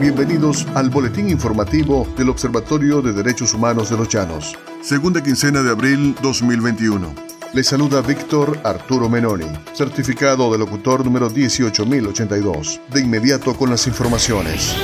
Bienvenidos al boletín informativo del Observatorio de Derechos Humanos de los Llanos. Segunda quincena de abril 2021. Le saluda Víctor Arturo Menoni, certificado de locutor número 18082. De inmediato con las informaciones.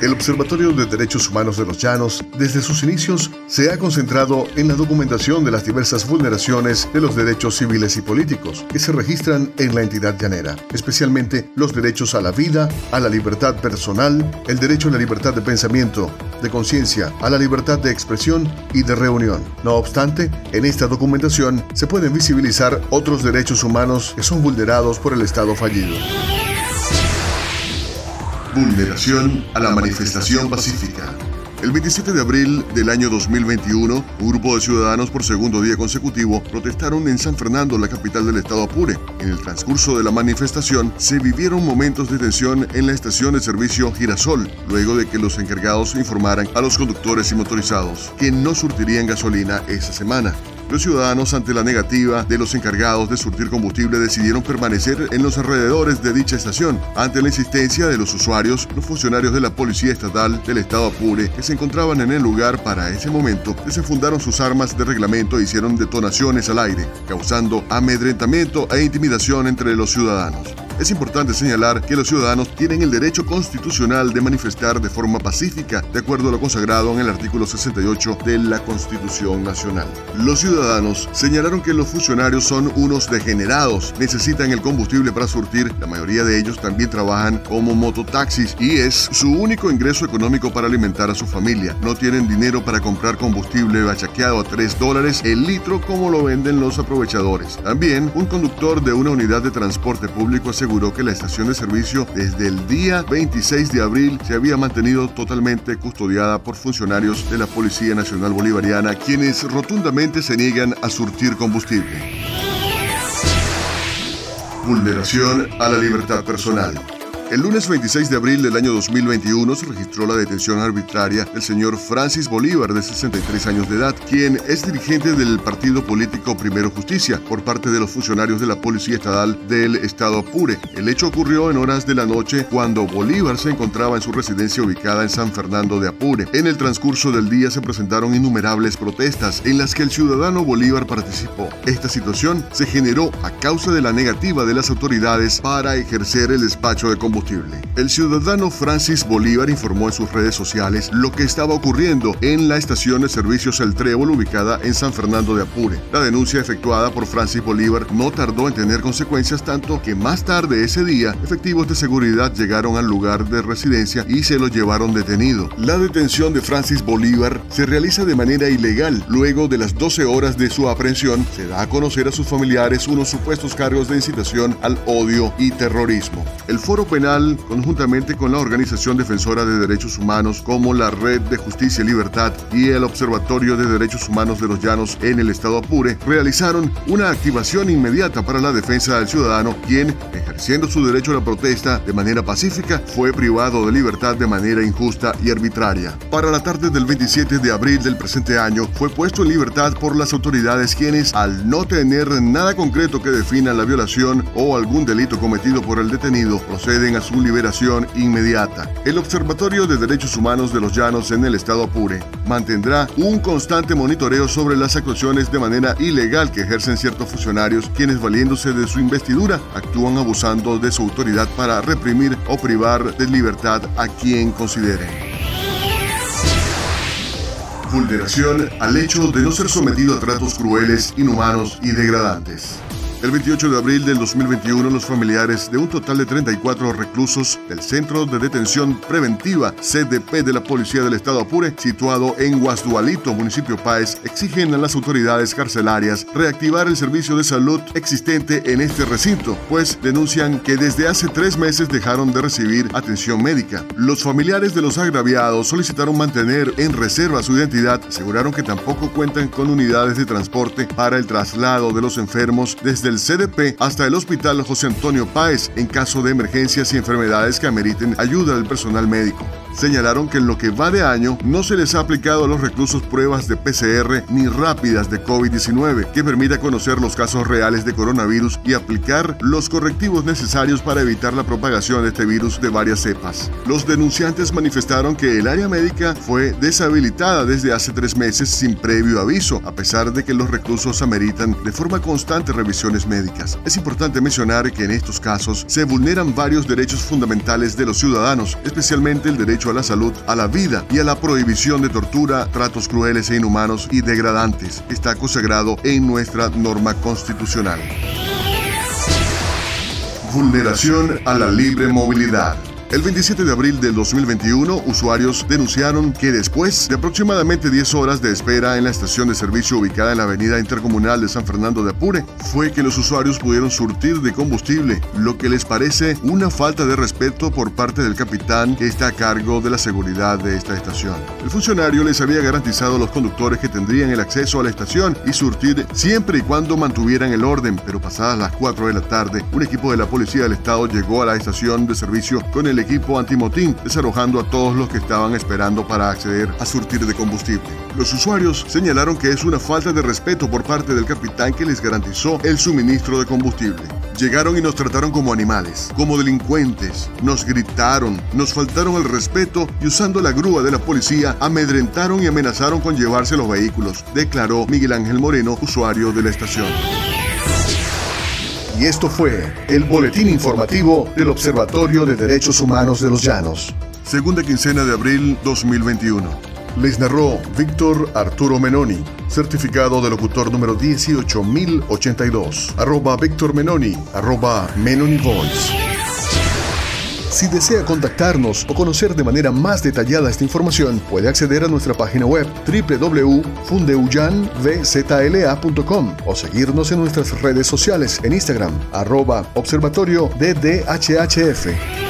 El Observatorio de Derechos Humanos de los Llanos, desde sus inicios, se ha concentrado en la documentación de las diversas vulneraciones de los derechos civiles y políticos que se registran en la entidad llanera, especialmente los derechos a la vida, a la libertad personal, el derecho a la libertad de pensamiento, de conciencia, a la libertad de expresión y de reunión. No obstante, en esta documentación se pueden visibilizar otros derechos humanos que son vulnerados por el Estado fallido. Vulneración a la manifestación pacífica. El 27 de abril del año 2021, un grupo de ciudadanos por segundo día consecutivo protestaron en San Fernando, la capital del estado Apure. En el transcurso de la manifestación se vivieron momentos de tensión en la estación de servicio Girasol, luego de que los encargados informaran a los conductores y motorizados que no surtirían gasolina esa semana. Los ciudadanos, ante la negativa de los encargados de surtir combustible, decidieron permanecer en los alrededores de dicha estación. Ante la insistencia de los usuarios, los funcionarios de la Policía Estatal del Estado Apure, que se encontraban en el lugar para ese momento, desenfundaron sus armas de reglamento e hicieron detonaciones al aire, causando amedrentamiento e intimidación entre los ciudadanos. Es importante señalar que los ciudadanos tienen el derecho constitucional de manifestar de forma pacífica, de acuerdo a lo consagrado en el artículo 68 de la Constitución Nacional. Los ciudadanos señalaron que los funcionarios son unos degenerados, necesitan el combustible para surtir, la mayoría de ellos también trabajan como mototaxis y es su único ingreso económico para alimentar a su familia. No tienen dinero para comprar combustible bachaqueado a 3 dólares el litro como lo venden los aprovechadores. También, un conductor de una unidad de transporte público aseguró aseguró que la estación de servicio desde el día 26 de abril se había mantenido totalmente custodiada por funcionarios de la Policía Nacional Bolivariana, quienes rotundamente se niegan a surtir combustible. Vulneración a la libertad personal. El lunes 26 de abril del año 2021 se registró la detención arbitraria del señor Francis Bolívar, de 63 años de edad, quien es dirigente del partido político Primero Justicia, por parte de los funcionarios de la Policía Estatal del Estado Apure. El hecho ocurrió en horas de la noche cuando Bolívar se encontraba en su residencia ubicada en San Fernando de Apure. En el transcurso del día se presentaron innumerables protestas en las que el ciudadano Bolívar participó. Esta situación se generó a causa de la negativa de las autoridades para ejercer el despacho de combustible el ciudadano Francis Bolívar informó en sus redes sociales lo que estaba ocurriendo en la estación de servicios El Trébol ubicada en San Fernando de Apure. La denuncia efectuada por Francis Bolívar no tardó en tener consecuencias tanto que más tarde ese día efectivos de seguridad llegaron al lugar de residencia y se lo llevaron detenido. La detención de Francis Bolívar se realiza de manera ilegal. Luego de las 12 horas de su aprehensión se da a conocer a sus familiares unos supuestos cargos de incitación al odio y terrorismo. El foro penal conjuntamente con la Organización Defensora de Derechos Humanos como la Red de Justicia y Libertad y el Observatorio de Derechos Humanos de los Llanos en el Estado Apure, realizaron una activación inmediata para la defensa del ciudadano, quien, ejerciendo su derecho a la protesta de manera pacífica, fue privado de libertad de manera injusta y arbitraria. Para la tarde del 27 de abril del presente año, fue puesto en libertad por las autoridades quienes, al no tener nada concreto que defina la violación o algún delito cometido por el detenido, proceden a su liberación inmediata. El Observatorio de Derechos Humanos de los Llanos en el estado Apure mantendrá un constante monitoreo sobre las actuaciones de manera ilegal que ejercen ciertos funcionarios quienes valiéndose de su investidura actúan abusando de su autoridad para reprimir o privar de libertad a quien consideren vulneración al hecho de no ser sometido a tratos crueles, inhumanos y degradantes. El 28 de abril del 2021, los familiares de un total de 34 reclusos del Centro de Detención Preventiva CDP de la Policía del Estado Apure, situado en Guasdualito, municipio Páez, exigen a las autoridades carcelarias reactivar el servicio de salud existente en este recinto, pues denuncian que desde hace tres meses dejaron de recibir atención médica. Los familiares de los agraviados solicitaron mantener en reserva su identidad, aseguraron que tampoco cuentan con unidades de transporte para el traslado de los enfermos desde el CDP hasta el Hospital José Antonio Páez en caso de emergencias y enfermedades que ameriten ayuda del personal médico. Señalaron que en lo que va de año no se les ha aplicado a los reclusos pruebas de PCR ni rápidas de COVID-19 que permita conocer los casos reales de coronavirus y aplicar los correctivos necesarios para evitar la propagación de este virus de varias cepas. Los denunciantes manifestaron que el área médica fue deshabilitada desde hace tres meses sin previo aviso, a pesar de que los reclusos ameritan de forma constante revisiones médicas. Es importante mencionar que en estos casos se vulneran varios derechos fundamentales de los ciudadanos, especialmente el derecho a la salud, a la vida y a la prohibición de tortura, tratos crueles e inhumanos y degradantes. Está consagrado en nuestra norma constitucional. Vulneración a la libre movilidad. El 27 de abril del 2021, usuarios denunciaron que después de aproximadamente 10 horas de espera en la estación de servicio ubicada en la avenida intercomunal de San Fernando de Apure, fue que los usuarios pudieron surtir de combustible, lo que les parece una falta de respeto por parte del capitán que está a cargo de la seguridad de esta estación. El funcionario les había garantizado a los conductores que tendrían el acceso a la estación y surtir siempre y cuando mantuvieran el orden, pero pasadas las 4 de la tarde, un equipo de la Policía del Estado llegó a la estación de servicio con equipo antimotín, desalojando a todos los que estaban esperando para acceder a surtir de combustible. Los usuarios señalaron que es una falta de respeto por parte del capitán que les garantizó el suministro de combustible. Llegaron y nos trataron como animales, como delincuentes, nos gritaron, nos faltaron el respeto y usando la grúa de la policía amedrentaron y amenazaron con llevarse los vehículos, declaró Miguel Ángel Moreno, usuario de la estación. Y esto fue el boletín informativo del Observatorio de Derechos Humanos de los Llanos. Segunda quincena de abril 2021. Les narró Víctor Arturo Menoni, certificado de locutor número 18082, arroba Víctor Menoni, arroba Menoni Voice. Si desea contactarnos o conocer de manera más detallada esta información, puede acceder a nuestra página web www.fundeuyanvzla.com o seguirnos en nuestras redes sociales en Instagram, arroba observatorio DDHHF.